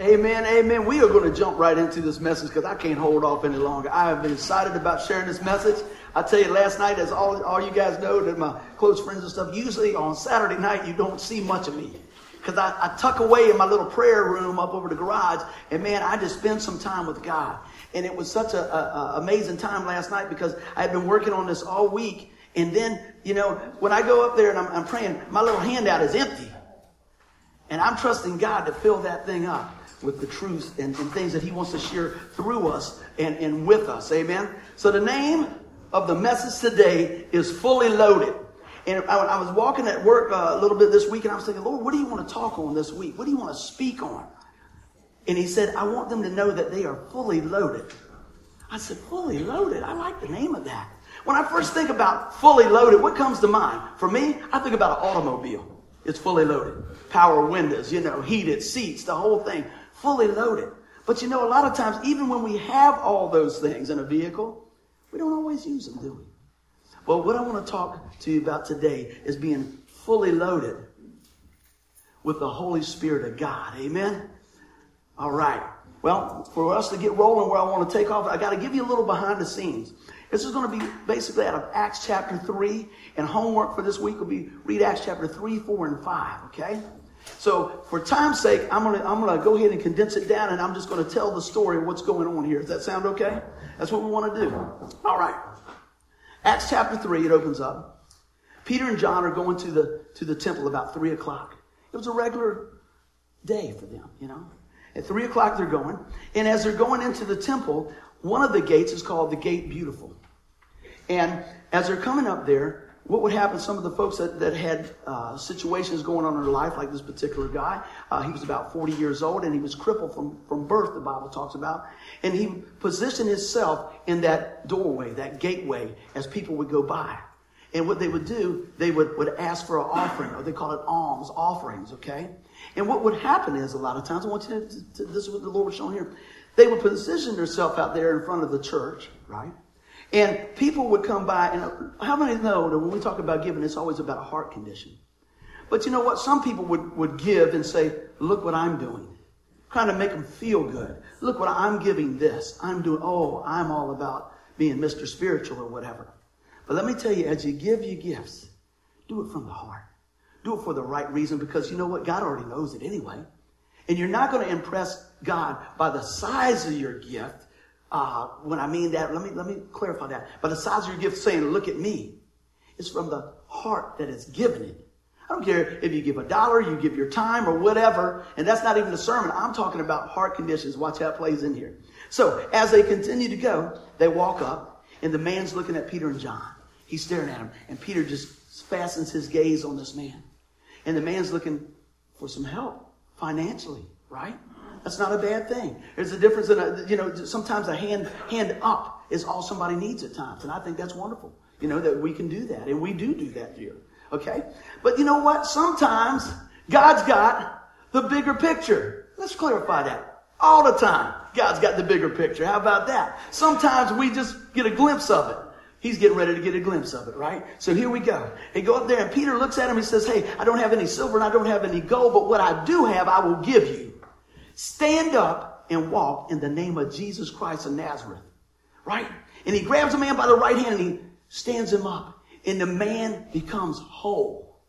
Amen, amen. We are going to jump right into this message because I can't hold off any longer. I have been excited about sharing this message. I tell you, last night, as all, all you guys know, that my close friends and stuff, usually on Saturday night, you don't see much of me. Because I, I tuck away in my little prayer room up over the garage, and man, I just spend some time with God. And it was such an amazing time last night because I had been working on this all week. And then, you know, when I go up there and I'm, I'm praying, my little handout is empty. And I'm trusting God to fill that thing up with the truth and, and things that He wants to share through us and, and with us. Amen. So the name of the message today is fully loaded. And I, I was walking at work uh, a little bit this week, and I was thinking, Lord, what do you want to talk on this week? What do you want to speak on? And He said, I want them to know that they are fully loaded. I said, fully loaded? I like the name of that. When I first think about fully loaded, what comes to mind? For me, I think about an automobile. It's fully loaded. Power windows, you know, heated seats, the whole thing fully loaded. But you know, a lot of times, even when we have all those things in a vehicle, we don't always use them, do we? Well, what I want to talk to you about today is being fully loaded with the Holy Spirit of God. Amen? All right. Well, for us to get rolling where I want to take off, I got to give you a little behind the scenes. This is going to be basically out of Acts chapter 3, and homework for this week will be read Acts chapter 3, 4, and 5, okay? So for time's sake, I'm gonna I'm gonna go ahead and condense it down, and I'm just gonna tell the story of what's going on here. Does that sound okay? That's what we want to do. All right. Acts chapter three. It opens up. Peter and John are going to the to the temple about three o'clock. It was a regular day for them, you know. At three o'clock they're going, and as they're going into the temple, one of the gates is called the Gate Beautiful. And as they're coming up there, what would happen, some of the folks that, that had uh, situations going on in their life, like this particular guy, uh, he was about 40 years old and he was crippled from, from birth, the Bible talks about. And he positioned himself in that doorway, that gateway, as people would go by. And what they would do, they would, would ask for an offering, or they call it alms, offerings, okay? And what would happen is, a lot of times, I want you to, to this is what the Lord was showing here, they would position themselves out there in front of the church, right? And people would come by, and how many know that when we talk about giving, it's always about a heart condition? But you know what? Some people would, would give and say, look what I'm doing. Kind of make them feel good. Look what I'm giving this. I'm doing, oh, I'm all about being Mr. Spiritual or whatever. But let me tell you, as you give your gifts, do it from the heart. Do it for the right reason because you know what? God already knows it anyway. And you're not going to impress God by the size of your gift uh, when I mean that, let me, let me clarify that. By the size of your gift saying, look at me. It's from the heart that is given it. I don't care if you give a dollar, you give your time or whatever. And that's not even a sermon. I'm talking about heart conditions. Watch how it plays in here. So as they continue to go, they walk up and the man's looking at Peter and John. He's staring at him and Peter just fastens his gaze on this man. And the man's looking for some help financially, right? That's not a bad thing. There's a difference in a, you know, sometimes a hand, hand up is all somebody needs at times. And I think that's wonderful, you know, that we can do that. And we do do that here. Okay? But you know what? Sometimes God's got the bigger picture. Let's clarify that. All the time, God's got the bigger picture. How about that? Sometimes we just get a glimpse of it. He's getting ready to get a glimpse of it, right? So here we go. He go up there and Peter looks at him and says, Hey, I don't have any silver and I don't have any gold, but what I do have, I will give you. Stand up and walk in the name of Jesus Christ of Nazareth. Right? And he grabs a man by the right hand and he stands him up. And the man becomes whole.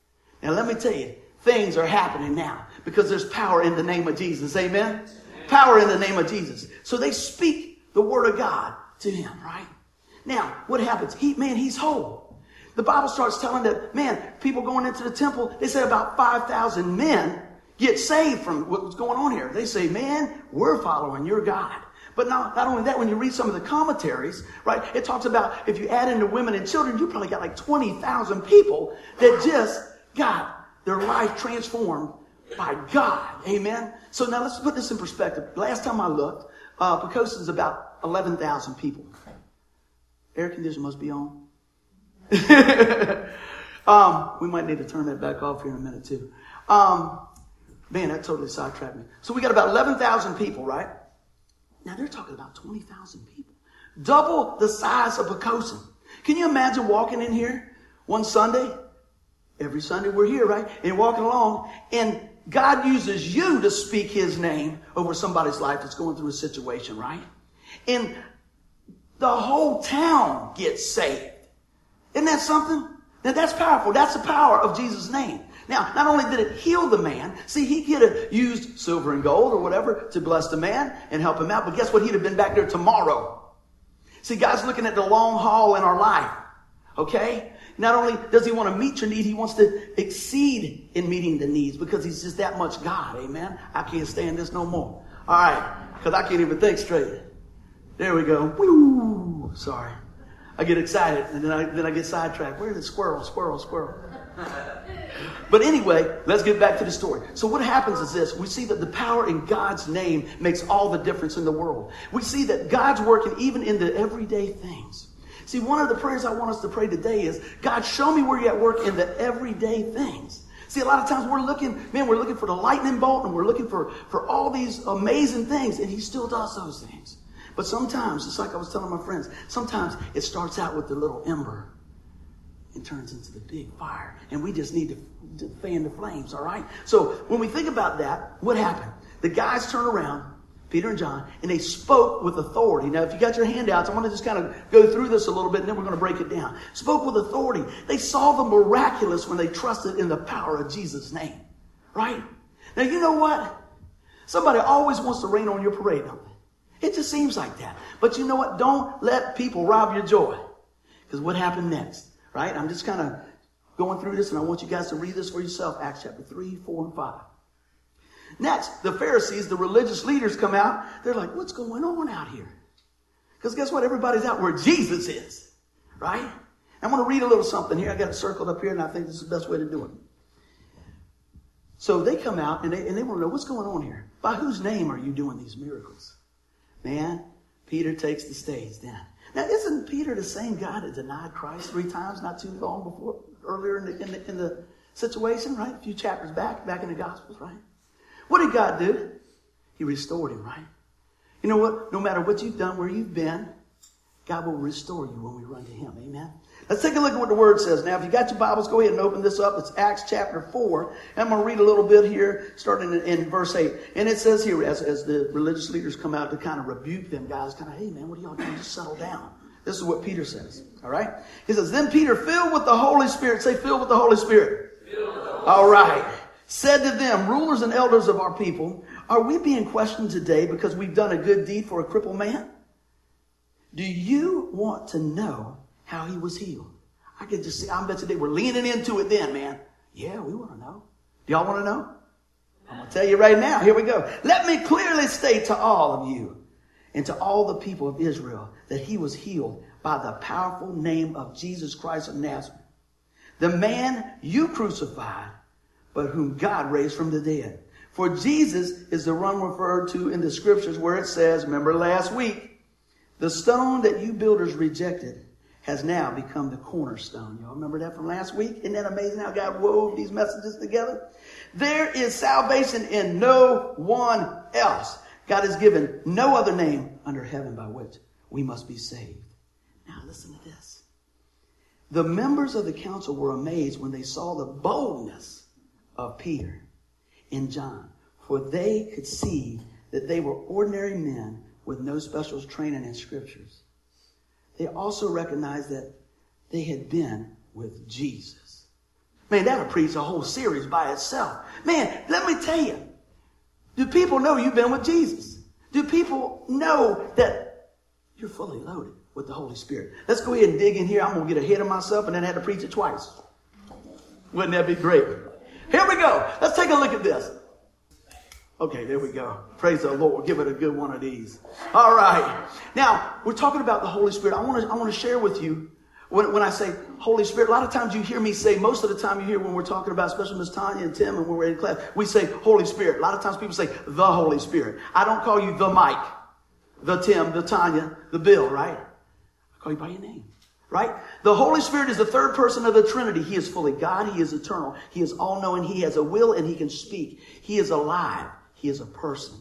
Now let me tell you, things are happening now because there's power in the name of Jesus. Amen? Amen? Power in the name of Jesus. So they speak the word of God to him, right? Now, what happens? He, man, he's whole. The Bible starts telling that, man, people going into the temple, they said about 5,000 men get saved from what's going on here. They say, man, we're following your God. But not, not only that, when you read some of the commentaries, right, it talks about if you add in the women and children, you probably got like 20,000 people that just got their life transformed by God. Amen? So now let's put this in perspective. Last time I looked, uh, is about 11,000 people. Air condition must be on. um, we might need to turn that back off here in a minute too. Um, Man, that totally sidetracked me. So we got about 11,000 people, right? Now they're talking about 20,000 people. Double the size of Poquoson. Can you imagine walking in here one Sunday? Every Sunday we're here, right? And walking along, and God uses you to speak his name over somebody's life that's going through a situation, right? And the whole town gets saved. Isn't that something? Now that's powerful. That's the power of Jesus' name. Now, not only did it heal the man, see, he could have used silver and gold or whatever to bless the man and help him out, but guess what? He'd have been back there tomorrow. See, God's looking at the long haul in our life. Okay? Not only does he want to meet your need, he wants to exceed in meeting the needs because he's just that much God. Amen. I can't stand this no more. All right. Because I can't even think straight. There we go. Woo! Sorry. I get excited and then I, then I get sidetracked. Where's the squirrel? Squirrel, squirrel. but anyway, let's get back to the story. So what happens is this. We see that the power in God's name makes all the difference in the world. We see that God's working even in the everyday things. See, one of the prayers I want us to pray today is, God, show me where you're at work in the everyday things. See, a lot of times we're looking, man, we're looking for the lightning bolt and we're looking for, for all these amazing things, and he still does those things. But sometimes, just like I was telling my friends, sometimes it starts out with the little ember and turns into the big fire. And we just need to, to fan the flames, all right? So when we think about that, what happened? The guys turn around Peter and John, and they spoke with authority. Now, if you got your handouts, I want to just kind of go through this a little bit, and then we're going to break it down. Spoke with authority. They saw the miraculous when they trusted in the power of Jesus' name. Right? Now, you know what? Somebody always wants to rain on your parade, don't they? It just seems like that. But you know what? Don't let people rob your joy. Because what happened next? Right? I'm just kind of going through this, and I want you guys to read this for yourself. Acts chapter 3, 4, and 5. Next, the Pharisees, the religious leaders come out. They're like, what's going on out here? Because guess what? Everybody's out where Jesus is, right? I'm going to read a little something here. I got it circled up here, and I think this is the best way to do it. So they come out and they, and they want to know what's going on here. By whose name are you doing these miracles? Man, Peter takes the stage then. Now, isn't Peter the same guy that denied Christ three times not too long before, earlier in the, in the, in the situation, right? A few chapters back, back in the Gospels, right? What did God do? He restored him, right? You know what? No matter what you've done, where you've been, God will restore you when we run to Him. Amen. Let's take a look at what the Word says. Now, if you got your Bibles, go ahead and open this up. It's Acts chapter 4. I'm going to read a little bit here, starting in, in verse 8. And it says here, as, as the religious leaders come out to kind of rebuke them, guys, kind of, hey, man, what are y'all doing? Just settle down. This is what Peter says. All right? He says, Then Peter, filled with the Holy Spirit, say, filled with the Holy Spirit. All right said to them, rulers and elders of our people, are we being questioned today because we've done a good deed for a crippled man? Do you want to know how he was healed? I can just see, I bet today they were leaning into it then, man. Yeah, we want to know. Do y'all want to know? I'm going to tell you right now. Here we go. Let me clearly state to all of you and to all the people of Israel that he was healed by the powerful name of Jesus Christ of Nazareth. The man you crucified but whom God raised from the dead. For Jesus is the one referred to in the scriptures where it says, remember last week, the stone that you builders rejected has now become the cornerstone. Y'all remember that from last week? Isn't that amazing how God wove these messages together? There is salvation in no one else. God has given no other name under heaven by which we must be saved. Now listen to this. The members of the council were amazed when they saw the boldness of Peter and John, for they could see that they were ordinary men with no special training in scriptures. They also recognized that they had been with Jesus. Man, that'll preach a whole series by itself. Man, let me tell you, do people know you've been with Jesus? Do people know that you're fully loaded with the Holy Spirit? Let's go ahead and dig in here. I'm going to get ahead of myself and then I have to preach it twice. Wouldn't that be great? Here we go. Let's take a look at this. Okay, there we go. Praise the Lord. Give it a good one of these. All right. Now, we're talking about the Holy Spirit. I want to, I want to share with you when, when I say Holy Spirit, a lot of times you hear me say, most of the time you hear when we're talking about, especially Miss Tanya and Tim and when we're in class, we say Holy Spirit. A lot of times people say the Holy Spirit. I don't call you the Mike, the Tim, the Tanya, the Bill, right? I call you by your name right? The Holy Spirit is the third person of the Trinity. He is fully God. He is eternal. He is all knowing. He has a will and he can speak. He is alive. He is a person.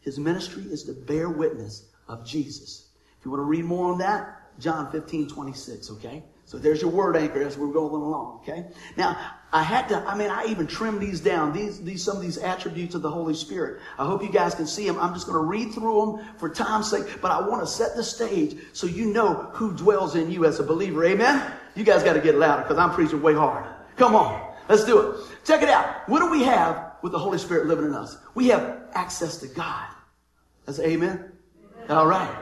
His ministry is to bear witness of Jesus. If you want to read more on that, John 15, 26, okay? So there's your word anchor as we're going along, okay? Now, I had to, I mean, I even trimmed these down, these, these, some of these attributes of the Holy Spirit. I hope you guys can see them. I'm just going to read through them for time's sake, but I want to set the stage so you know who dwells in you as a believer. Amen? You guys got to get louder because I'm preaching way hard. Come on. Let's do it. Check it out. What do we have with the Holy Spirit living in us? We have access to God. That's amen. amen. All right.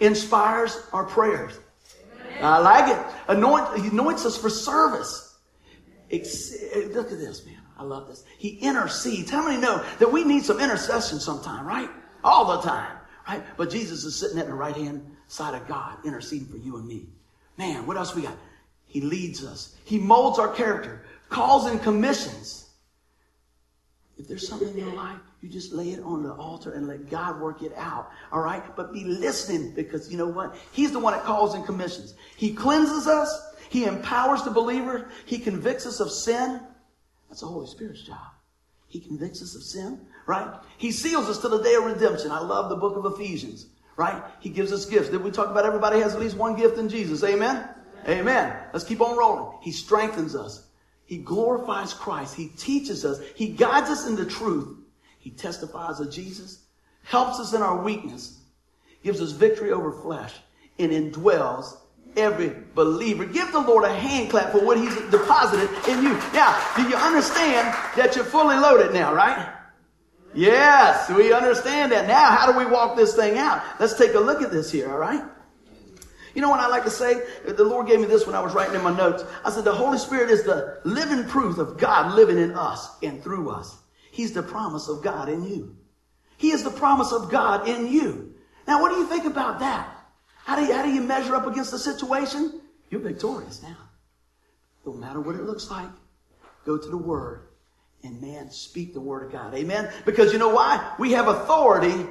Inspires our prayers. I like it. Anoint, anoints us for service. Ex- eh, look at this, man. I love this. He intercedes. How many know that we need some intercession sometime, right? All the time, right? But Jesus is sitting at the right hand side of God, interceding for you and me. Man, what else we got? He leads us. He molds our character, calls in commissions. If there's something in your life you just lay it on the altar and let God work it out. All right? But be listening because you know what? He's the one that calls and commissions. He cleanses us. He empowers the believer. He convicts us of sin. That's the Holy Spirit's job. He convicts us of sin, right? He seals us to the day of redemption. I love the book of Ephesians, right? He gives us gifts. Did we talk about everybody has at least one gift in Jesus? Amen? Amen. Amen. Let's keep on rolling. He strengthens us. He glorifies Christ. He teaches us. He guides us in the truth. He testifies of Jesus, helps us in our weakness, gives us victory over flesh, and indwells every believer. Give the Lord a hand clap for what He's deposited in you. Now, do you understand that you're fully loaded now, right? Yes, we understand that. Now, how do we walk this thing out? Let's take a look at this here, all right? You know what I like to say? The Lord gave me this when I was writing in my notes. I said, the Holy Spirit is the living proof of God living in us and through us. He's the promise of God in you. He is the promise of God in you. Now, what do you think about that? How do you, how do you measure up against the situation? You're victorious now. No matter what it looks like, go to the Word and man, speak the Word of God. Amen? Because you know why? We have authority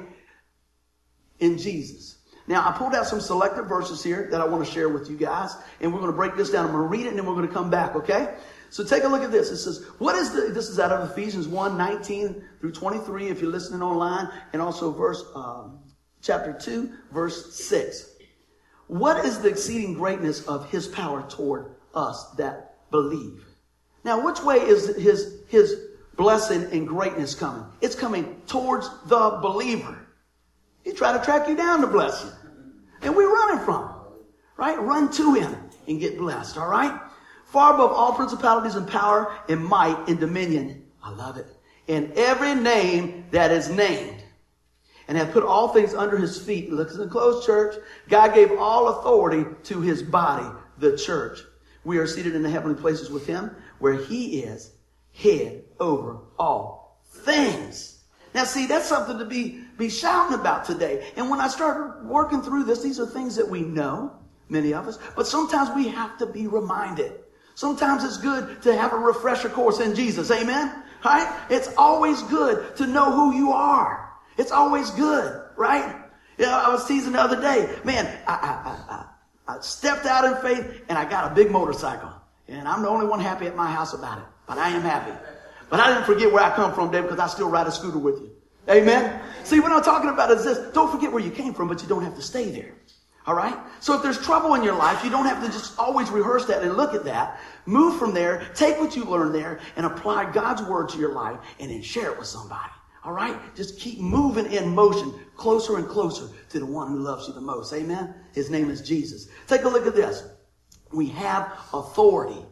in Jesus. Now, I pulled out some selected verses here that I want to share with you guys, and we're going to break this down. I'm going to read it and then we're going to come back, okay? So take a look at this. It says, what is the, this is out of Ephesians 1, 19 through 23, if you're listening online, and also verse, um, chapter 2, verse 6. What is the exceeding greatness of his power toward us that believe? Now, which way is his, his blessing and greatness coming? It's coming towards the believer. He tried to track you down to bless you. And we're running from him. Right? Run to him and get blessed. All right? far above all principalities and power and might and dominion. I love it. In every name that is named. And have put all things under his feet. Listen close, church. God gave all authority to his body, the church. We are seated in the heavenly places with him, where he is head over all things. Now see, that's something to be, be shouting about today. And when I started working through this, these are things that we know, many of us, but sometimes we have to be reminded. Sometimes it's good to have a refresher course in Jesus. Amen? Right? It's always good to know who you are. It's always good, right? You know, I was teasing the other day. Man, I, I, I, I stepped out in faith and I got a big motorcycle. And I'm the only one happy at my house about it. But I am happy. But I didn't forget where I come from, Dave, because I still ride a scooter with you. Amen? See, what I'm talking about is this. Don't forget where you came from, but you don't have to stay there. All right? So if there's trouble in your life, you don't have to just always rehearse that and look at that. Move from there, take what you learned there, and apply God's word to your life, and then share it with somebody. All right? Just keep moving in motion closer and closer to the one who loves you the most. Amen? His name is Jesus. Take a look at this. We have authority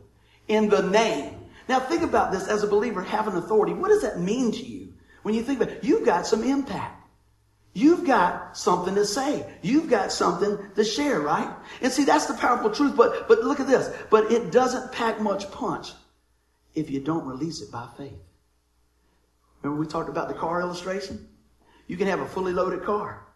in the name. Now think about this as a believer, having authority. What does that mean to you? When you think about it, you've got some impact. You've got something to say. You've got something to share, right? And see, that's the powerful truth. But, but look at this. But it doesn't pack much punch if you don't release it by faith. Remember we talked about the car illustration? You can have a fully loaded car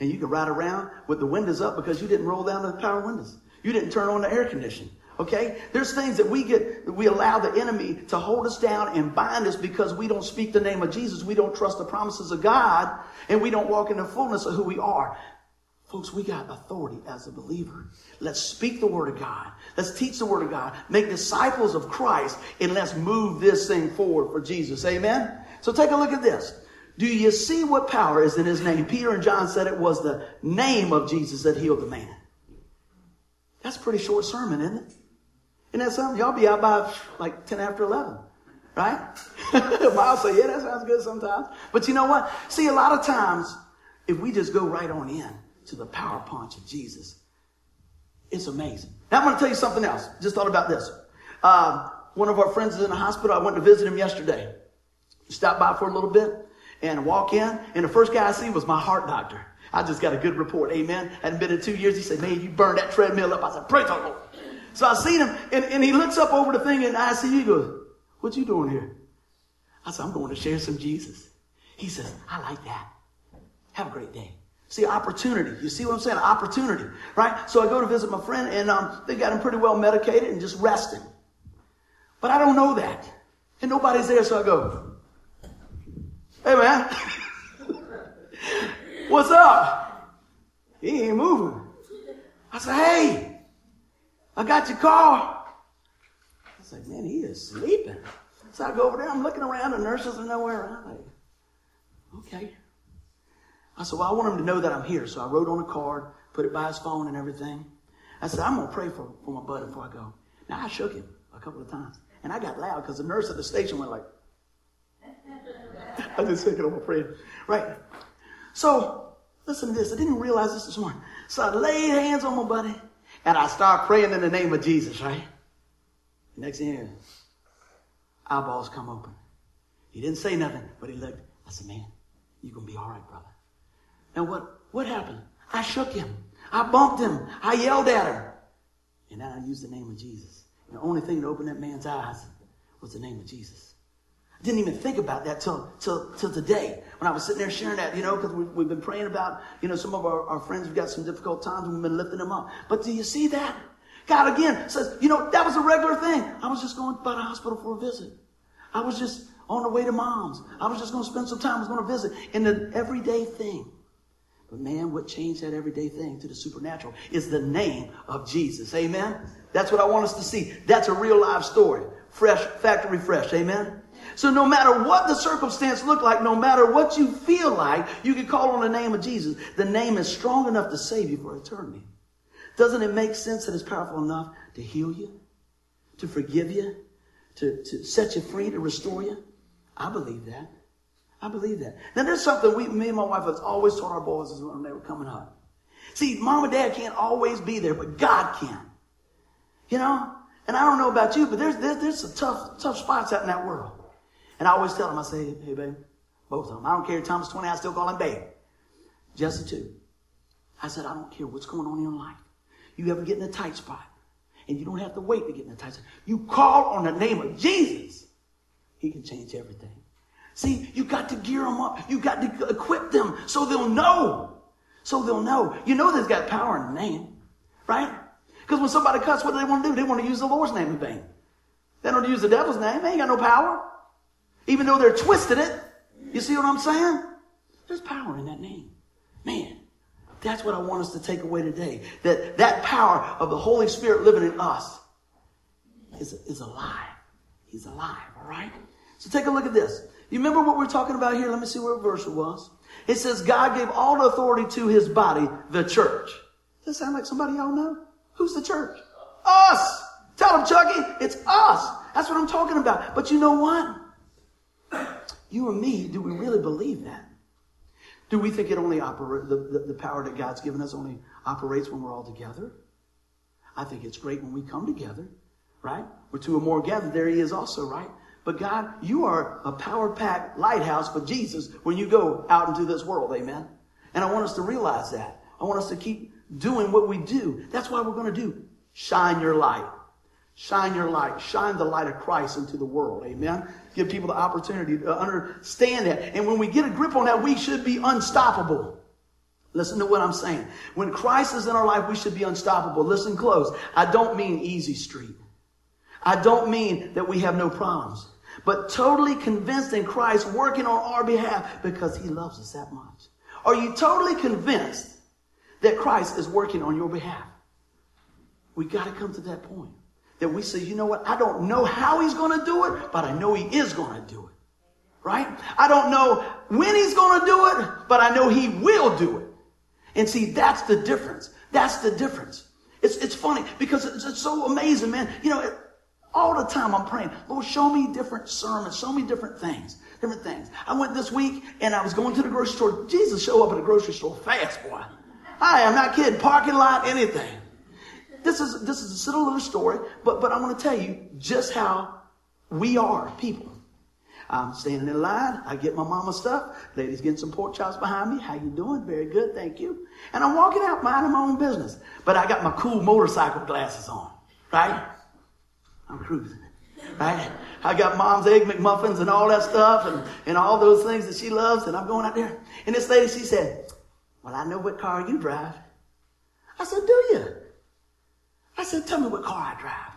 and you can ride around with the windows up because you didn't roll down the power windows. You didn't turn on the air conditioning. Okay? There's things that we get, we allow the enemy to hold us down and bind us because we don't speak the name of Jesus. We don't trust the promises of God and we don't walk in the fullness of who we are. Folks, we got authority as a believer. Let's speak the word of God. Let's teach the word of God. Make disciples of Christ and let's move this thing forward for Jesus. Amen? So take a look at this. Do you see what power is in his name? Peter and John said it was the name of Jesus that healed the man. That's pretty short sermon, isn't it? Isn't that something? Y'all be out by like 10 after 11, right? I'll say, yeah, that sounds good sometimes. But you know what? See, a lot of times, if we just go right on in to the power punch of Jesus, it's amazing. Now I'm going to tell you something else. Just thought about this. Uh, one of our friends is in the hospital. I went to visit him yesterday. Stopped by for a little bit and walk in, and the first guy I see was my heart doctor. I just got a good report. Amen. Hadn't been in two years. He said, Man, you burned that treadmill up. I said, Praise the Lord. So I seen him, and, and he looks up over the thing in ICU. He goes, What you doing here? I said, I'm going to share some Jesus. He says, I like that. Have a great day. See, opportunity. You see what I'm saying? Opportunity, right? So I go to visit my friend, and um, they got him pretty well medicated and just resting. But I don't know that. And nobody's there, so I go, Hey, man. What's up? He ain't moving. I said, Hey, I got your car. I said, man, he is sleeping. So I go over there, I'm looking around, the nurses are nowhere around. I'm like, okay. I said, well, I want him to know that I'm here. So I wrote on a card, put it by his phone and everything. I said, I'm going to pray for, for my buddy before I go. Now, I shook him a couple of times. And I got loud because the nurse at the station went like, I just thinking my friend. Right. So, listen to this. I didn't realize this this morning. So I laid hands on my buddy. And I start praying in the name of Jesus, right? Next thing eyeballs come open. He didn't say nothing, but he looked. I said, man, you're going to be all right, brother. Now what, what happened? I shook him. I bumped him. I yelled at him. And then I used the name of Jesus. And the only thing that opened that man's eyes was the name of Jesus. Didn't even think about that till, till, till today when I was sitting there sharing that, you know, because we've, we've been praying about, you know, some of our, our friends have got some difficult times and we've been lifting them up. But do you see that? God again says, you know, that was a regular thing. I was just going by the hospital for a visit. I was just on the way to mom's. I was just going to spend some time. I was going to visit in the everyday thing. But man, what changed that everyday thing to the supernatural is the name of Jesus. Amen. That's what I want us to see. That's a real live story. Fresh, factory fresh. Amen. So no matter what the circumstance look like, no matter what you feel like, you can call on the name of Jesus. The name is strong enough to save you for eternity. Doesn't it make sense that it's powerful enough to heal you, to forgive you, to, to set you free, to restore you? I believe that. I believe that. Now there's something we, me and my wife has always taught our boys when they were coming up. See, mom and dad can't always be there, but God can. You know? And I don't know about you, but there's, there's, there's some tough, tough spots out in that world. And I always tell them, I say, hey, babe, both of them. I don't care. Thomas 20, I still call him babe. Just the two. I said, I don't care what's going on in your life. You ever get in a tight spot, and you don't have to wait to get in a tight spot. You call on the name of Jesus. He can change everything. See, you got to gear them up. You got to equip them so they'll know. So they'll know. You know there's got power in the name, right? Because when somebody cuts, what do they want to do? They want to use the Lord's name in vain. They don't use the devil's name. They ain't got no power. Even though they're twisting it. You see what I'm saying? There's power in that name. Man, that's what I want us to take away today. That that power of the Holy Spirit living in us is, is alive. He's alive, all right? So take a look at this. You remember what we're talking about here? Let me see where verse it was. It says God gave all the authority to his body, the church. Does that sound like somebody y'all know? Who's the church? Us. Tell them, Chucky, it's us. That's what I'm talking about. But you know what? You and me, do we really believe that? Do we think it only operates, the, the, the power that God's given us only operates when we're all together? I think it's great when we come together, right? We're two or more gathered, there he is also, right? But God, you are a power packed lighthouse for Jesus when you go out into this world, amen? And I want us to realize that. I want us to keep doing what we do. That's why we're going to do. Shine your light. Shine your light. Shine the light of Christ into the world. Amen. Give people the opportunity to understand that. And when we get a grip on that, we should be unstoppable. Listen to what I'm saying. When Christ is in our life, we should be unstoppable. Listen close. I don't mean easy street. I don't mean that we have no problems, but totally convinced in Christ working on our behalf because he loves us that much. Are you totally convinced that Christ is working on your behalf? We got to come to that point that we say, you know what? I don't know how he's going to do it, but I know he is going to do it. Right? I don't know when he's going to do it, but I know he will do it. And see, that's the difference. That's the difference. It's, it's funny because it's, it's so amazing, man. You know, it, all the time I'm praying, Lord, show me different sermons, show me different things, different things. I went this week and I was going to the grocery store. Jesus showed up at the grocery store fast, boy. I am not kidding. Parking lot, anything. This is this is a silly little story, but but I want to tell you just how we are people. I'm standing in line. I get my mama stuff. Ladies getting some pork chops behind me. How you doing? Very good, thank you. And I'm walking out minding my own business. But I got my cool motorcycle glasses on, right? I'm cruising, right? I got mom's egg McMuffins and all that stuff and, and all those things that she loves. And I'm going out there. And this lady, she said, well, I know what car you drive. I said, do you? I said, tell me what car I drive.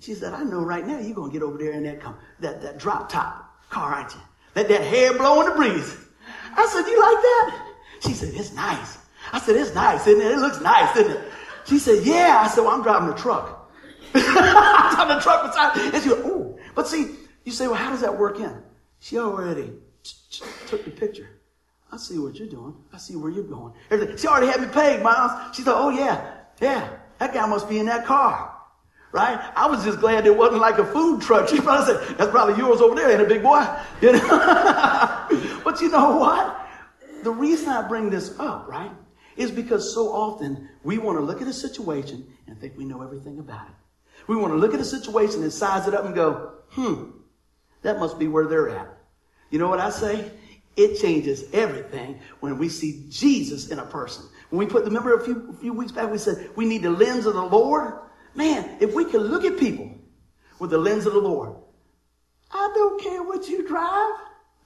She said, I know right now you're going to get over there in that, that, that drop top car, aren't you? Let that hair blow in the breeze. I said, you like that? She said, it's nice. I said, it's nice, isn't it? It looks nice, isn't it? She said, yeah. I said, well, I'm driving a truck. I'm driving a truck beside. And she went, oh. But see, you say, well, how does that work in? She already took the picture. I see what you're doing. I see where you're going. She already had me paid, Miles. She thought, oh yeah, yeah, that guy must be in that car. Right? I was just glad it wasn't like a food truck. She probably said, that's probably yours over there, ain't it, big boy? You know? but you know what? The reason I bring this up, right, is because so often we want to look at a situation and think we know everything about it. We want to look at a situation and size it up and go, hmm, that must be where they're at. You know what I say? It changes everything when we see Jesus in a person. When we put, the remember a few, few weeks back, we said we need the lens of the Lord. Man, if we could look at people with the lens of the Lord, I don't care what you drive.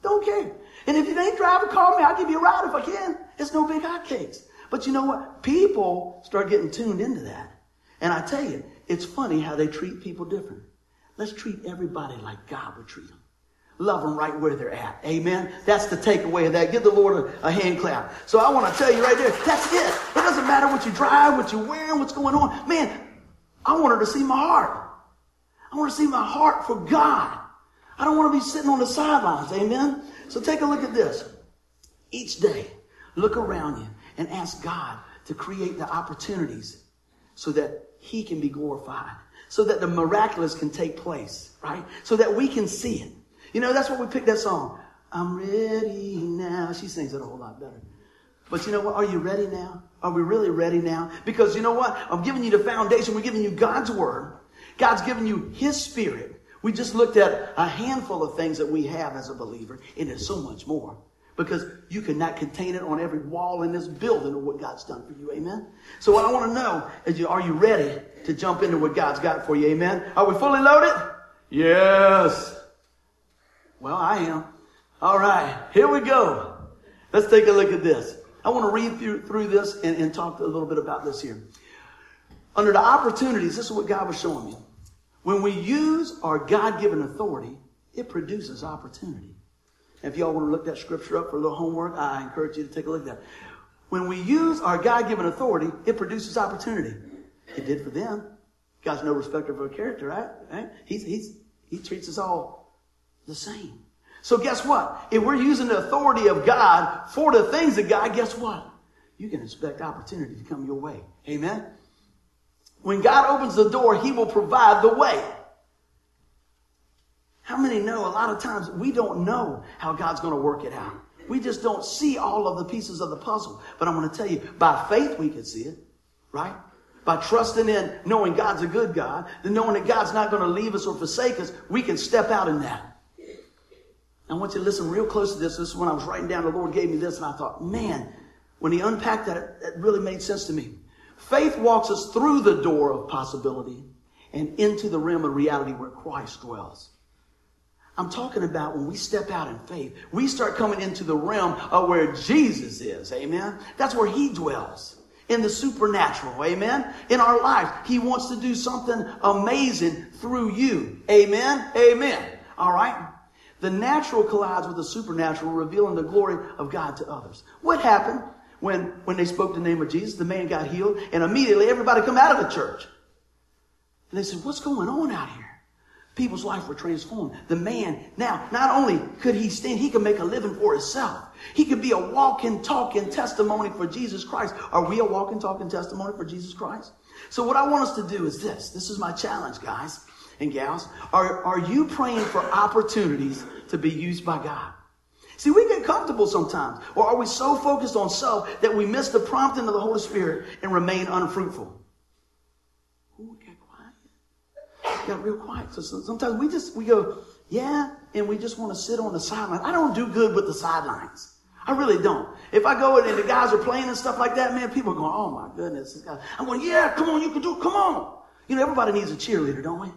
Don't care. And if you ain't driving, call me. I'll give you a ride if I can. It's no big hotcakes. But you know what? People start getting tuned into that. And I tell you, it's funny how they treat people different. Let's treat everybody like God would treat them. Love them right where they're at. Amen. That's the takeaway of that. Give the Lord a, a, hand clap. So I want to tell you right there, that's it. It doesn't matter what you drive, what you're wearing, what's going on. Man, I want her to see my heart. I want to see my heart for God. I don't want to be sitting on the sidelines. Amen. So take a look at this. Each day, look around you and ask God to create the opportunities so that He can be glorified, so that the miraculous can take place, right? So that we can see it. You know, that's what we picked that song. I'm ready now. She sings it a whole lot better. But you know what? Are you ready now? Are we really ready now? Because you know what? I'm giving you the foundation. We're giving you God's word. God's giving you His Spirit. We just looked at a handful of things that we have as a believer, and there's so much more. Because you cannot contain it on every wall in this building of what God's done for you. Amen? So what I want to know is, you, are you ready to jump into what God's got for you? Amen? Are we fully loaded? Yes. Well, I am. All right, here we go. Let's take a look at this. I want to read through, through this and, and talk a little bit about this here. Under the opportunities, this is what God was showing me. When we use our God given authority, it produces opportunity. If y'all want to look that scripture up for a little homework, I encourage you to take a look at that. When we use our God given authority, it produces opportunity. It did for them. God's no respecter of our character, right? right? He's, he's, he treats us all the same. So guess what? If we're using the authority of God for the things of God, guess what? You can expect opportunity to come your way. Amen? When God opens the door, He will provide the way. How many know a lot of times we don't know how God's going to work it out? We just don't see all of the pieces of the puzzle. But I'm going to tell you, by faith we can see it, right? By trusting in knowing God's a good God, then knowing that God's not going to leave us or forsake us, we can step out in that. I want you to listen real close to this. This is when I was writing down, the Lord gave me this, and I thought, man, when He unpacked that, it really made sense to me. Faith walks us through the door of possibility and into the realm of reality where Christ dwells. I'm talking about when we step out in faith, we start coming into the realm of where Jesus is. Amen. That's where He dwells in the supernatural. Amen. In our lives, He wants to do something amazing through you. Amen. Amen. All right. The natural collides with the supernatural, revealing the glory of God to others. What happened when, when they spoke the name of Jesus? The man got healed, and immediately everybody come out of the church. And they said, What's going on out here? People's life were transformed. The man, now, not only could he stand, he could make a living for himself. He could be a walking, talking testimony for Jesus Christ. Are we a walking, talking testimony for Jesus Christ? So what I want us to do is this. This is my challenge, guys and gals. Are, are you praying for opportunities to be used by God? See, we get comfortable sometimes. Or are we so focused on self that we miss the prompting of the Holy Spirit and remain unfruitful? Ooh, got quiet. Got real quiet. So sometimes we just, we go, yeah, and we just want to sit on the sidelines. I don't do good with the sidelines. I really don't. If I go in and the guys are playing and stuff like that, man, people are going, oh my goodness. I'm going, yeah, come on, you can do it. Come on. You know, everybody needs a cheerleader, don't we?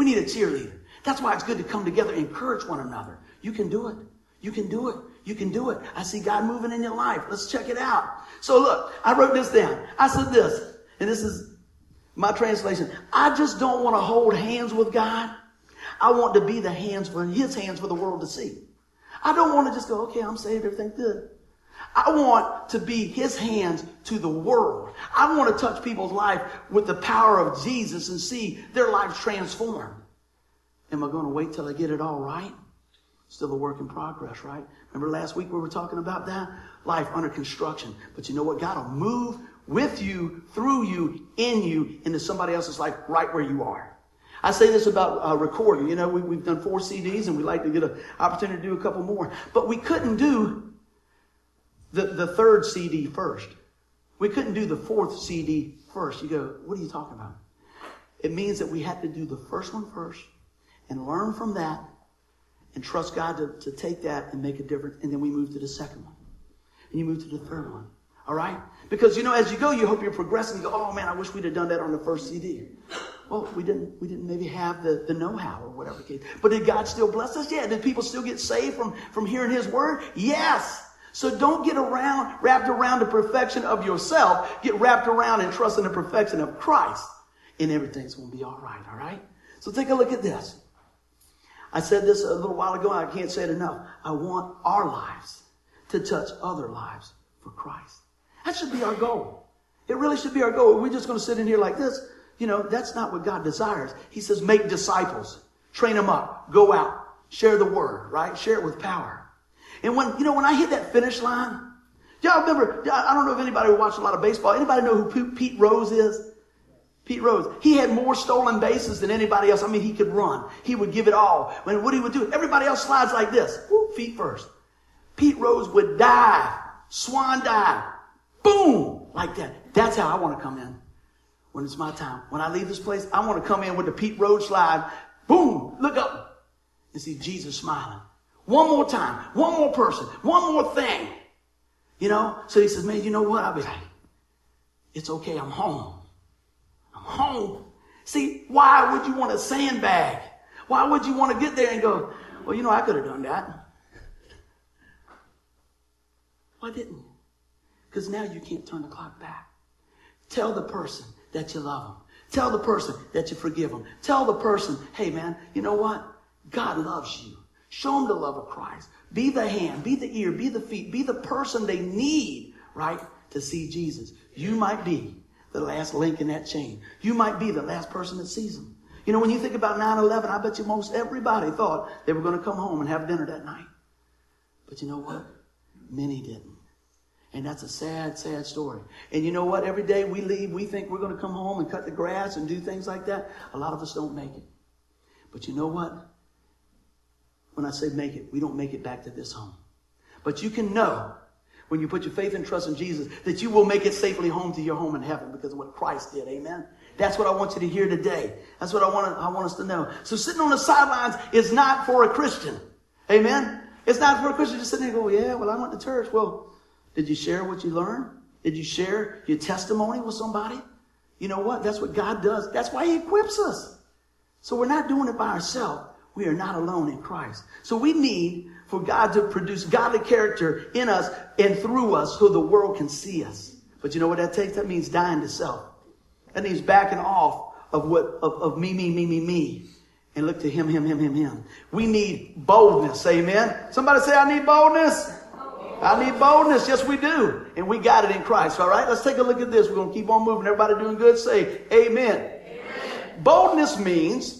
We need a cheerleader. That's why it's good to come together, encourage one another. You can do it. You can do it. You can do it. I see God moving in your life. Let's check it out. So look, I wrote this down. I said this, and this is my translation. I just don't want to hold hands with God. I want to be the hands for his hands for the world to see. I don't want to just go, okay, I'm saved, everything's good. I want to be his hands to the world. I want to touch people's life with the power of Jesus and see their lives transformed. Am I going to wait till I get it all right? Still a work in progress, right? Remember last week we were talking about that? Life under construction. But you know what? God will move with you, through you, in you, into somebody else's life right where you are. I say this about uh, recording. You know, we, have done four CDs and we like to get an opportunity to do a couple more. But we couldn't do the, the third CD first. We couldn't do the fourth CD first. You go, what are you talking about? It means that we had to do the first one first and learn from that and trust God to, to take that and make a difference. And then we move to the second one. And you move to the third one. All right? Because, you know, as you go, you hope you're progressing. You go, oh man, I wish we'd have done that on the first CD. Well, we didn't, we didn't maybe have the, the know-how or whatever. But did God still bless us? Yeah. Did people still get saved from, from hearing His word? Yes. So don't get around, wrapped around the perfection of yourself. Get wrapped around and trust in the perfection of Christ. And everything's going to be all right. All right? So take a look at this. I said this a little while ago. I can't say it enough. I want our lives to touch other lives for Christ. That should be our goal. It really should be our goal. We're just going to sit in here like this. You know, that's not what God desires. He says, make disciples, train them up, go out, share the word, right? Share it with power. And when, you know, when I hit that finish line, y'all remember, I don't know if anybody watched a lot of baseball. Anybody know who Pete Rose is? Pete Rose. He had more stolen bases than anybody else. I mean, he could run. He would give it all. When what he would do, everybody else slides like this. Woo, feet first. Pete Rose would dive, swan dive, boom, like that. That's how I want to come in when it's my time. When I leave this place, I want to come in with the Pete Rose slide, boom, look up and see Jesus smiling. One more time, one more person, one more thing. You know? So he says, man, you know what? I'll be like, it's okay, I'm home. I'm home. See, why would you want to sandbag? Why would you want to get there and go, well, you know, I could have done that. Why didn't you? Because now you can't turn the clock back. Tell the person that you love them. Tell the person that you forgive them. Tell the person, hey man, you know what? God loves you. Show them the love of Christ. Be the hand, be the ear, be the feet, be the person they need, right, to see Jesus. You might be the last link in that chain. You might be the last person that sees them. You know, when you think about 9-11, I bet you most everybody thought they were going to come home and have dinner that night. But you know what? Many didn't. And that's a sad, sad story. And you know what? Every day we leave, we think we're going to come home and cut the grass and do things like that. A lot of us don't make it. But you know what? When I say make it, we don't make it back to this home. But you can know when you put your faith and trust in Jesus that you will make it safely home to your home in heaven because of what Christ did. Amen. That's what I want you to hear today. That's what I want, I want us to know. So sitting on the sidelines is not for a Christian. Amen. It's not for a Christian just sitting there and go, yeah, well, I went to church. Well, did you share what you learned? Did you share your testimony with somebody? You know what? That's what God does. That's why He equips us. So we're not doing it by ourselves. We are not alone in Christ. So we need for God to produce godly character in us and through us so the world can see us. But you know what that takes? That means dying to self. That means backing off of what, of, of me, me, me, me, me. And look to him, him, him, him, him. We need boldness. Amen. Somebody say, I need boldness. I need boldness. Yes, we do. And we got it in Christ. All right. Let's take a look at this. We're going to keep on moving. Everybody doing good? Say amen. amen. Boldness means,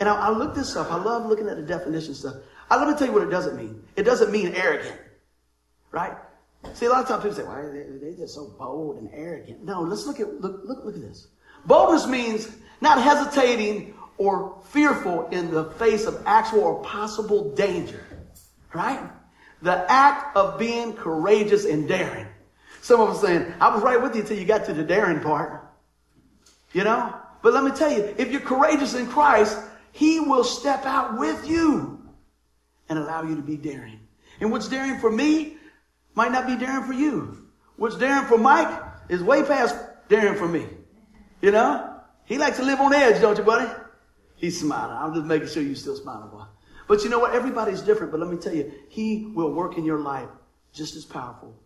and I, I this up. I love looking at the definition stuff. I, let me tell you what it doesn't mean. It doesn't mean arrogant. Right? See, a lot of times people say, "Why well, they, they're just so bold and arrogant?" No, let's look at look look look at this. Boldness means not hesitating or fearful in the face of actual or possible danger, right? The act of being courageous and daring. Some of us saying, "I was right with you until you got to the daring part," you know. But let me tell you, if you're courageous in Christ, He will step out with you and allow you to be daring. And what's daring for me might not be daring for you. What's daring for Mike is way past daring for me. You know? He likes to live on edge, don't you, buddy? He's smiling. I'm just making sure you're still smiling, boy. But you know what? Everybody's different. But let me tell you, He will work in your life just as powerful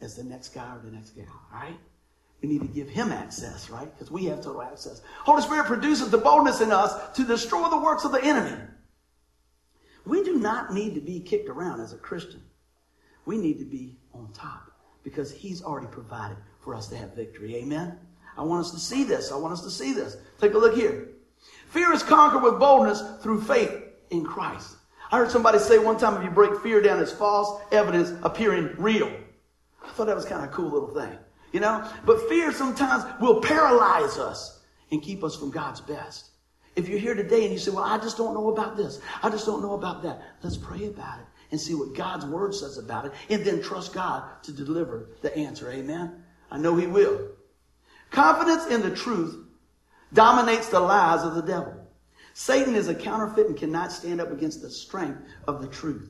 as the next guy or the next gal. All right? We need to give Him access, right? Because we have total access. Holy Spirit produces the boldness in us to destroy the works of the enemy. We do not need to be kicked around as a Christian. We need to be on top because He's already provided for us to have victory. Amen? I want us to see this. I want us to see this. Take a look here. Fear is conquered with boldness through faith in Christ. I heard somebody say one time if you break fear down, it's false evidence appearing real. I thought that was kind of a cool little thing, you know? But fear sometimes will paralyze us and keep us from God's best. If you're here today and you say, well, I just don't know about this. I just don't know about that. Let's pray about it and see what God's word says about it and then trust God to deliver the answer. Amen. I know he will. Confidence in the truth dominates the lies of the devil. Satan is a counterfeit and cannot stand up against the strength of the truth.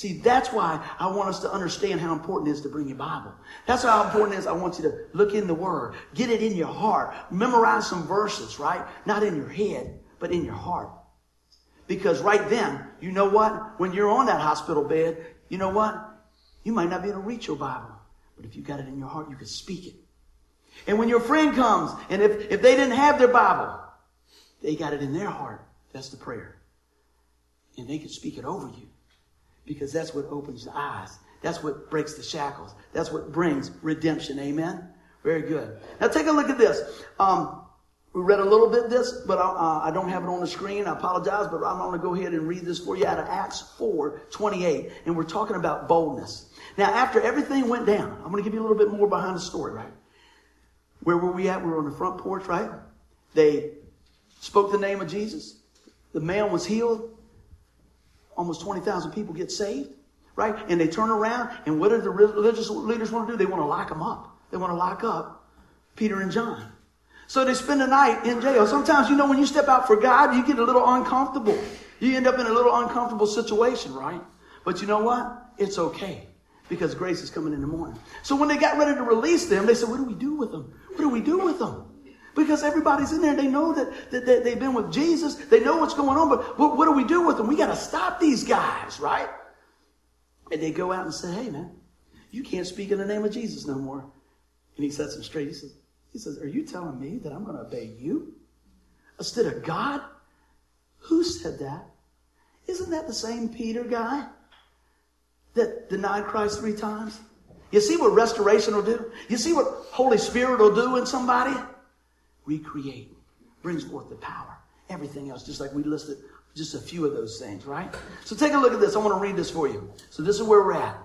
See, that's why I want us to understand how important it is to bring your Bible. That's how important it is. I want you to look in the Word, get it in your heart, memorize some verses, right? Not in your head, but in your heart. Because right then, you know what? When you're on that hospital bed, you know what? You might not be able to reach your Bible, but if you got it in your heart, you can speak it. And when your friend comes, and if, if they didn't have their Bible, they got it in their heart. That's the prayer. And they can speak it over you because that's what opens the eyes. That's what breaks the shackles. That's what brings redemption. Amen. Very good. Now take a look at this. Um, we read a little bit this, but I, uh, I, don't have it on the screen. I apologize, but I'm going to go ahead and read this for you out of Acts 4, 28. And we're talking about boldness. Now, after everything went down, I'm going to give you a little bit more behind the story, right? Where were we at? We were on the front porch, right? They spoke the name of Jesus. The man was healed almost 20,000 people get saved, right? And they turn around, and what do the religious leaders want to do? They want to lock them up. They want to lock up Peter and John. So they spend the night in jail. Sometimes, you know, when you step out for God, you get a little uncomfortable. You end up in a little uncomfortable situation, right? But you know what? It's okay because grace is coming in the morning. So when they got ready to release them, they said, What do we do with them? What do we do with them? Because everybody's in there. They know that, that, that, they've been with Jesus. They know what's going on. But what, what do we do with them? We got to stop these guys, right? And they go out and say, hey, man, you can't speak in the name of Jesus no more. And he sets them straight. He says, he says, are you telling me that I'm going to obey you instead of God? Who said that? Isn't that the same Peter guy that denied Christ three times? You see what restoration will do? You see what Holy Spirit will do in somebody? Recreate, brings forth the power. Everything else, just like we listed just a few of those things, right? So take a look at this. I want to read this for you. So this is where we're at.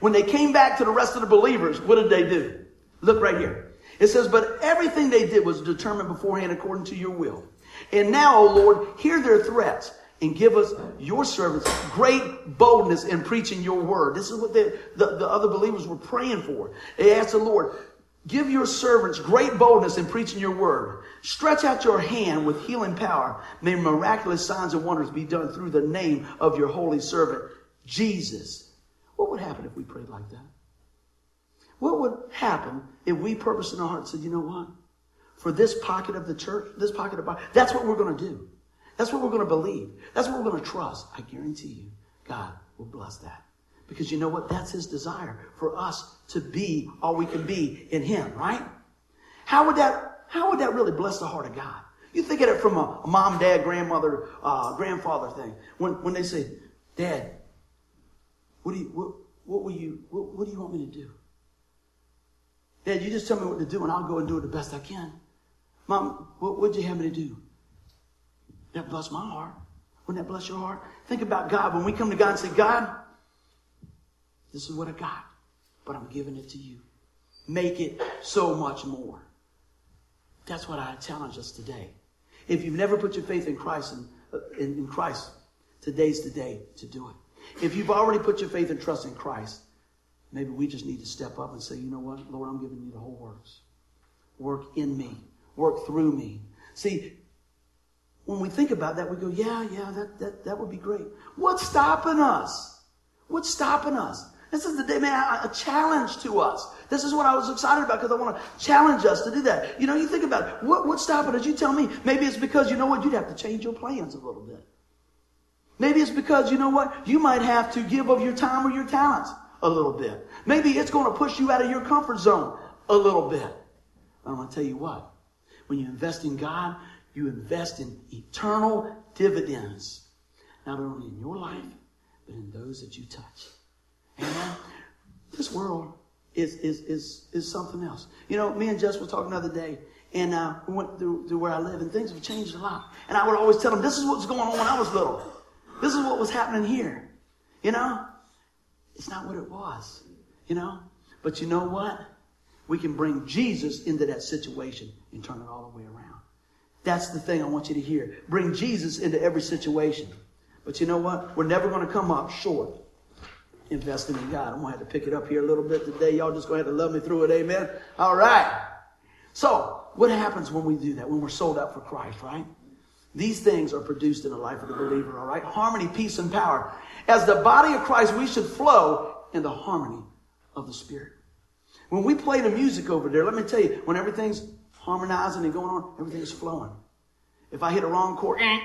When they came back to the rest of the believers, what did they do? Look right here. It says, but everything they did was determined beforehand according to your will. And now, O Lord, hear their threats and give us your servants great boldness in preaching your word. This is what the, the, the other believers were praying for. They asked the Lord, Give your servants great boldness in preaching your word. Stretch out your hand with healing power. May miraculous signs and wonders be done through the name of your holy servant, Jesus. What would happen if we prayed like that? What would happen if we purposed in our heart and said, you know what? For this pocket of the church, this pocket of Bible, that's what we're going to do. That's what we're going to believe. That's what we're going to trust. I guarantee you, God will bless that. Because you know what? That's his desire for us to be all we can be in him, right? How would that, how would that really bless the heart of God? You think of it from a, a mom, dad, grandmother, uh, grandfather thing. When, when they say, Dad, what do you, what, what will you, what, what do you want me to do? Dad, you just tell me what to do and I'll go and do it the best I can. Mom, what would you have me to do? That bless my heart. Wouldn't that bless your heart? Think about God. When we come to God and say, God, this is what I got. But I'm giving it to you. Make it so much more. That's what I challenge us today. If you've never put your faith in Christ, and, uh, in, in Christ, today's the day to do it. If you've already put your faith and trust in Christ, maybe we just need to step up and say, you know what, Lord, I'm giving you the whole works. Work in me. Work through me. See, when we think about that, we go, yeah, yeah, that, that, that would be great. What's stopping us? What's stopping us? This is the day, man, a challenge to us. This is what I was excited about because I want to challenge us to do that. You know, you think about it. What, what's stopping us? You tell me. Maybe it's because, you know what, you'd have to change your plans a little bit. Maybe it's because, you know what, you might have to give of your time or your talents a little bit. Maybe it's going to push you out of your comfort zone a little bit. I'm going to tell you what. When you invest in God, you invest in eternal dividends. Not only in your life, but in those that you touch. Amen. This world is, is, is, is something else. You know, me and Jess were talking the other day, and uh, we went through, through where I live, and things have changed a lot. And I would always tell them, this is what's going on when I was little. This is what was happening here. You know? It's not what it was. You know? But you know what? We can bring Jesus into that situation and turn it all the way around. That's the thing I want you to hear. Bring Jesus into every situation. But you know what? We're never going to come up short investing in God. I'm going to have to pick it up here a little bit today. Y'all just going to have to love me through it. Amen. All right. So, what happens when we do that? When we're sold out for Christ, right? These things are produced in the life of the believer, all right? Harmony, peace, and power. As the body of Christ, we should flow in the harmony of the Spirit. When we play the music over there, let me tell you, when everything's harmonizing and going on, everything's flowing. If I hit a wrong chord, eh,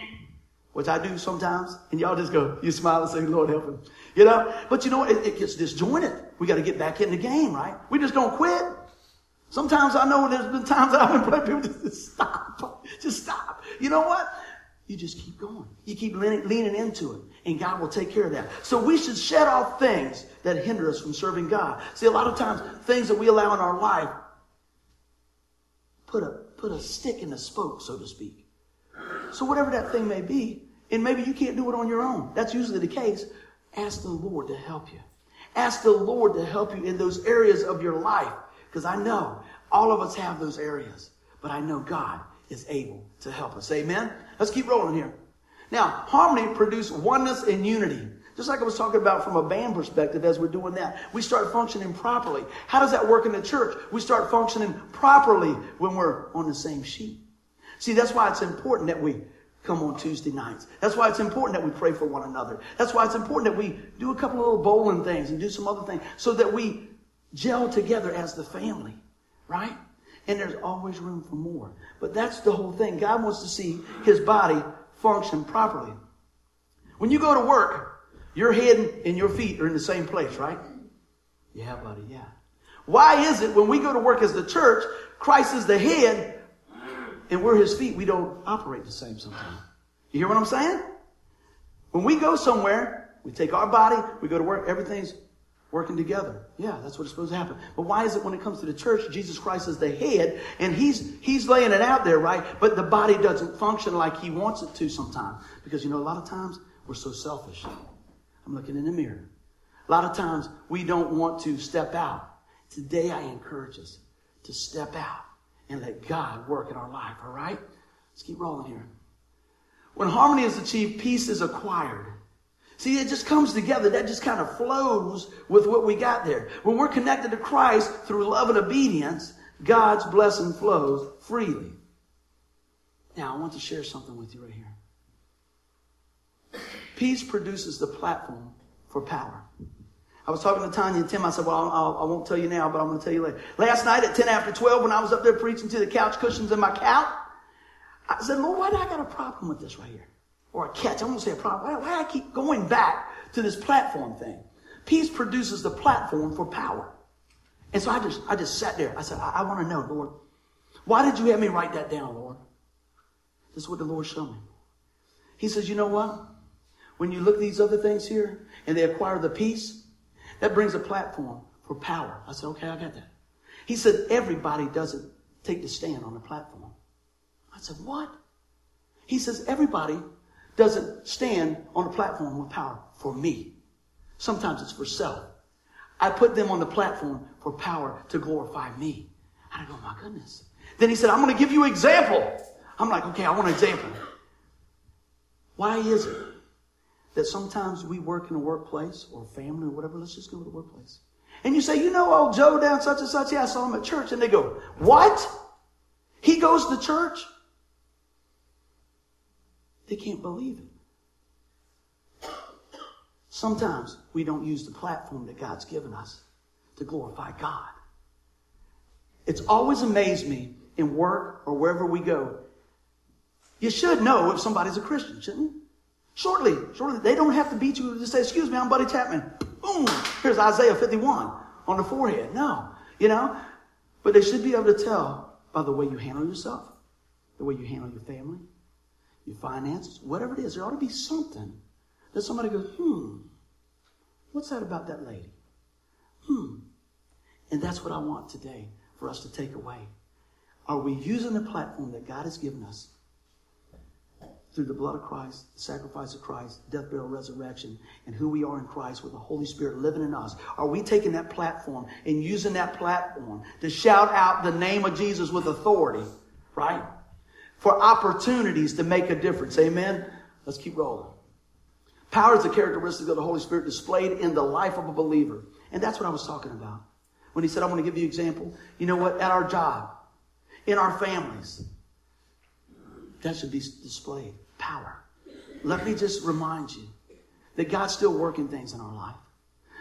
which I do sometimes, and y'all just go, you smile and say, Lord help him. You know? But you know what? It, it gets disjointed. We got to get back in the game, right? We just don't quit. Sometimes I know there's been times that I've been playing people just, just stop. Just stop. You know what? You just keep going. You keep leaning, leaning into it, and God will take care of that. So we should shed off things that hinder us from serving God. See, a lot of times, things that we allow in our life put a, put a stick in the spoke, so to speak. So whatever that thing may be, and maybe you can't do it on your own. That's usually the case. Ask the Lord to help you. Ask the Lord to help you in those areas of your life. Because I know all of us have those areas, but I know God is able to help us. Amen? Let's keep rolling here. Now, harmony produces oneness and unity. Just like I was talking about from a band perspective as we're doing that, we start functioning properly. How does that work in the church? We start functioning properly when we're on the same sheet. See, that's why it's important that we come on Tuesday nights. That's why it's important that we pray for one another. That's why it's important that we do a couple of little bowling things and do some other things so that we gel together as the family, right? And there's always room for more. But that's the whole thing. God wants to see his body function properly. When you go to work, your head and your feet are in the same place, right? Yeah, buddy, yeah. Why is it when we go to work as the church, Christ is the head, and we're his feet, we don't operate the same sometimes? You hear what I'm saying? When we go somewhere, we take our body, we go to work, everything's working together. Yeah, that's what's supposed to happen. But why is it when it comes to the church, Jesus Christ is the head and he's he's laying it out there, right? But the body doesn't function like he wants it to sometimes. Because you know, a lot of times we're so selfish. I'm looking in the mirror. A lot of times we don't want to step out. Today I encourage us to step out and let God work in our life, all right? Let's keep rolling here. When harmony is achieved, peace is acquired. See, it just comes together. That just kind of flows with what we got there. When we're connected to Christ through love and obedience, God's blessing flows freely. Now, I want to share something with you right here. Peace produces the platform for power. I was talking to Tanya and Tim. I said, Well, I'll, I will not tell you now, but I'm going to tell you later. Last night at 10 after 12, when I was up there preaching to the couch cushions in my couch, I said, Lord, why do I got a problem with this right here? or a catch. I'm going to say a problem. Why, why do I keep going back to this platform thing? Peace produces the platform for power. And so I just, I just sat there. I said, I, I want to know, Lord, why did you have me write that down, Lord? This is what the Lord showed me. He says, you know what? When you look at these other things here and they acquire the peace, that brings a platform for power. I said, okay, I got that. He said, everybody doesn't take the stand on the platform. I said, what? He says, everybody doesn't stand on a platform with power for me. Sometimes it's for self. I put them on the platform for power to glorify me. I go, my goodness. Then he said, I'm going to give you an example. I'm like, okay, I want an example. Why is it that sometimes we work in a workplace or family or whatever? Let's just go to the workplace. And you say, you know, old Joe down such and such, yeah, I saw him at church. And they go, what? He goes to church? They can't believe it. Sometimes we don't use the platform that God's given us to glorify God. It's always amazed me in work or wherever we go. You should know if somebody's a Christian, shouldn't you? Shortly, shortly, they don't have to beat you to say, excuse me, I'm Buddy Chapman. Boom, here's Isaiah 51 on the forehead. No, you know, but they should be able to tell by the way you handle yourself, the way you handle your family, your finances, whatever it is. There ought to be something that somebody goes, hmm, what's that about that lady? Hmm. And that's what I want today for us to take away. Are we using the platform that God has given us through the blood of Christ, the sacrifice of Christ, death, burial, resurrection, and who we are in Christ with the Holy Spirit living in us? Are we taking that platform and using that platform to shout out the name of Jesus with authority, right? For opportunities to make a difference. Amen? Let's keep rolling. Power is a characteristic of the Holy Spirit displayed in the life of a believer. And that's what I was talking about. When he said, I'm going to give you an example. You know what? At our job, in our families, that should be displayed. Power. Let me just remind you that God's still working things in our life.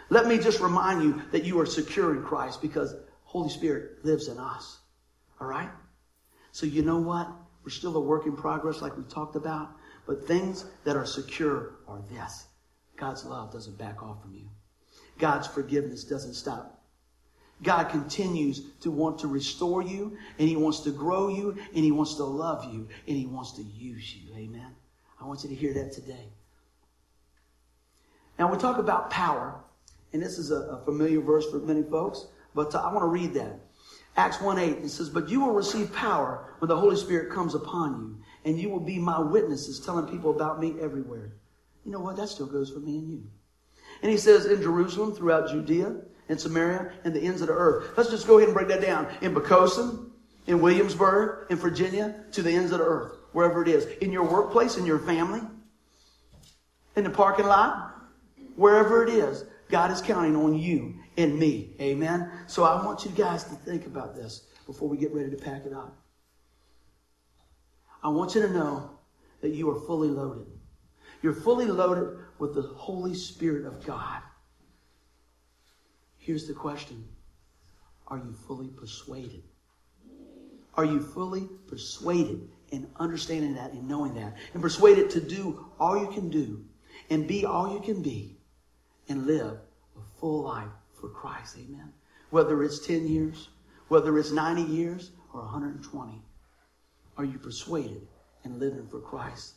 Let me just remind you that you are secure in Christ because Holy Spirit lives in us. All right? So you know what? We're still a work in progress like we talked about, but things that are secure are this. God's love doesn't back off from you. God's forgiveness doesn't stop God continues to want to restore you, and He wants to grow you, and He wants to love you, and He wants to use you. Amen. I want you to hear that today. Now, we talk about power, and this is a, a familiar verse for many folks, but uh, I want to read that. Acts 1 8, it says, But you will receive power when the Holy Spirit comes upon you, and you will be my witnesses, telling people about me everywhere. You know what? That still goes for me and you. And he says, In Jerusalem, throughout Judea, in Samaria, and the ends of the earth. Let's just go ahead and break that down. In Poquoson, in Williamsburg, in Virginia, to the ends of the earth, wherever it is. In your workplace, in your family, in the parking lot, wherever it is, God is counting on you and me. Amen. So I want you guys to think about this before we get ready to pack it up. I want you to know that you are fully loaded. You're fully loaded with the Holy Spirit of God. Here's the question Are you fully persuaded? Are you fully persuaded in understanding that and knowing that? And persuaded to do all you can do and be all you can be and live a full life for Christ. Amen. Whether it's 10 years, whether it's 90 years, or 120. Are you persuaded and living for Christ?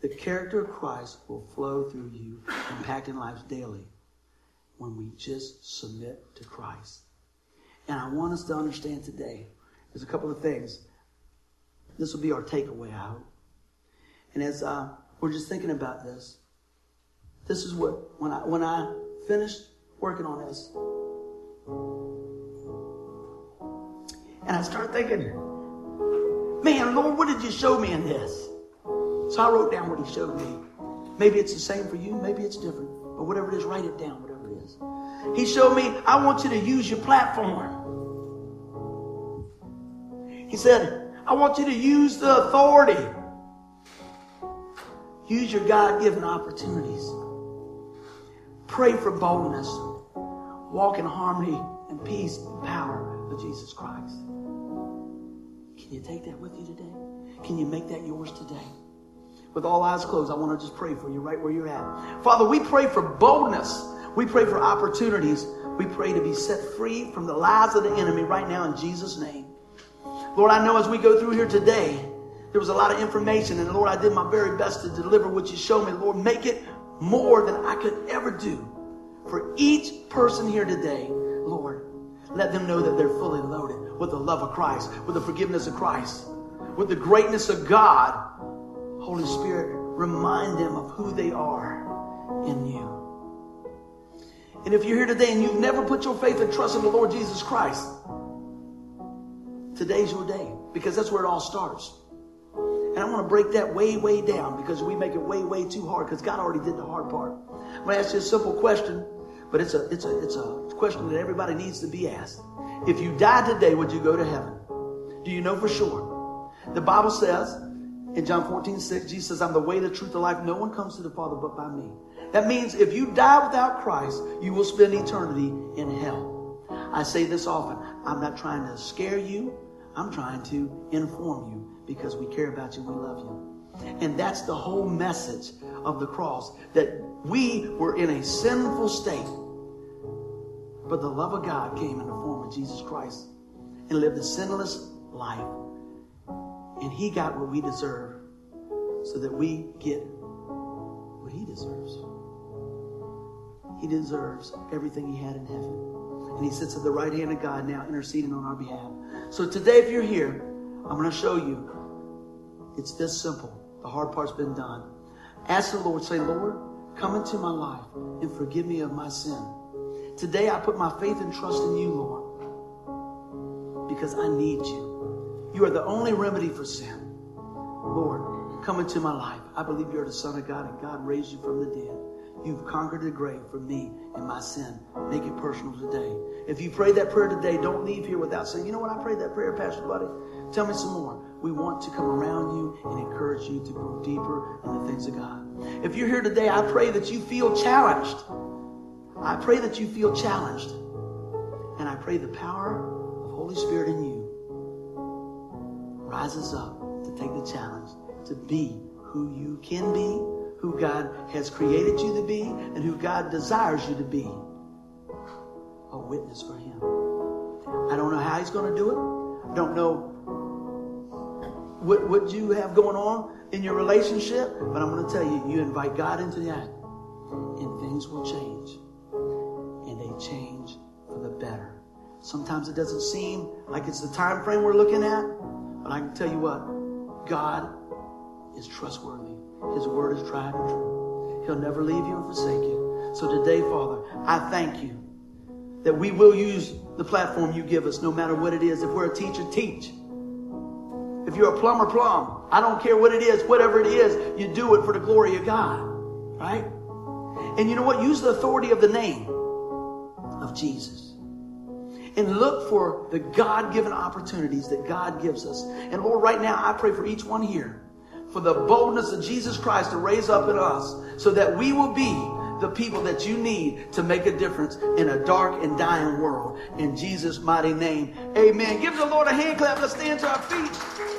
The character of Christ will flow through you, impacting lives daily when we just submit to Christ. And I want us to understand today, there's a couple of things. This will be our takeaway, I hope. And as uh, we're just thinking about this, this is what, when I, when I finished working on this, and I started thinking, man, Lord, what did you show me in this? So I wrote down what he showed me. Maybe it's the same for you, maybe it's different. But whatever it is, write it down. He showed me, I want you to use your platform. He said, I want you to use the authority. Use your God given opportunities. Pray for boldness. Walk in harmony and peace and power of Jesus Christ. Can you take that with you today? Can you make that yours today? With all eyes closed, I want to just pray for you right where you're at. Father, we pray for boldness we pray for opportunities. We pray to be set free from the lies of the enemy right now in Jesus' name. Lord, I know as we go through here today, there was a lot of information, and Lord, I did my very best to deliver what you showed me. Lord, make it more than I could ever do for each person here today. Lord, let them know that they're fully loaded with the love of Christ, with the forgiveness of Christ, with the greatness of God. Holy Spirit, remind them of who they are in you. And if you're here today and you've never put your faith and trust in the Lord Jesus Christ, today's your day because that's where it all starts. And I want to break that way, way down because we make it way, way too hard because God already did the hard part. I'm going to ask you a simple question, but it's a, it's a, it's a question that everybody needs to be asked. If you died today, would you go to heaven? Do you know for sure? The Bible says in John 14, 6, Jesus says, I'm the way, the truth, the life. No one comes to the Father but by me. That means if you die without Christ, you will spend eternity in hell. I say this often. I'm not trying to scare you. I'm trying to inform you because we care about you. We love you. And that's the whole message of the cross that we were in a sinful state. But the love of God came in the form of Jesus Christ and lived a sinless life. And he got what we deserve so that we get what he deserves. He deserves everything he had in heaven. And he sits at the right hand of God now, interceding on our behalf. So today, if you're here, I'm going to show you. It's this simple. The hard part's been done. Ask the Lord, say, Lord, come into my life and forgive me of my sin. Today, I put my faith and trust in you, Lord, because I need you. You are the only remedy for sin. Lord, come into my life. I believe you're the Son of God and God raised you from the dead. You've conquered the grave for me and my sin. Make it personal today. If you pray that prayer today, don't leave here without saying, you know what, I prayed that prayer, Pastor Buddy. Tell me some more. We want to come around you and encourage you to grow deeper in the things of God. If you're here today, I pray that you feel challenged. I pray that you feel challenged. And I pray the power of Holy Spirit in you rises up to take the challenge to be who you can be who God has created you to be and who God desires you to be. A witness for Him. I don't know how He's going to do it. I don't know what, what you have going on in your relationship, but I'm going to tell you, you invite God into that, and things will change. And they change for the better. Sometimes it doesn't seem like it's the time frame we're looking at, but I can tell you what, God is trustworthy. His word is tried and true. He'll never leave you and forsake you. So today, Father, I thank you that we will use the platform you give us no matter what it is. If we're a teacher, teach. If you're a plumber, plumb. I don't care what it is, whatever it is, you do it for the glory of God. Right? And you know what? Use the authority of the name of Jesus. And look for the God given opportunities that God gives us. And Lord, right now, I pray for each one here for the boldness of Jesus Christ to raise up in us so that we will be the people that you need to make a difference in a dark and dying world. In Jesus' mighty name, amen. Give the Lord a hand clap. Let's stand to our feet.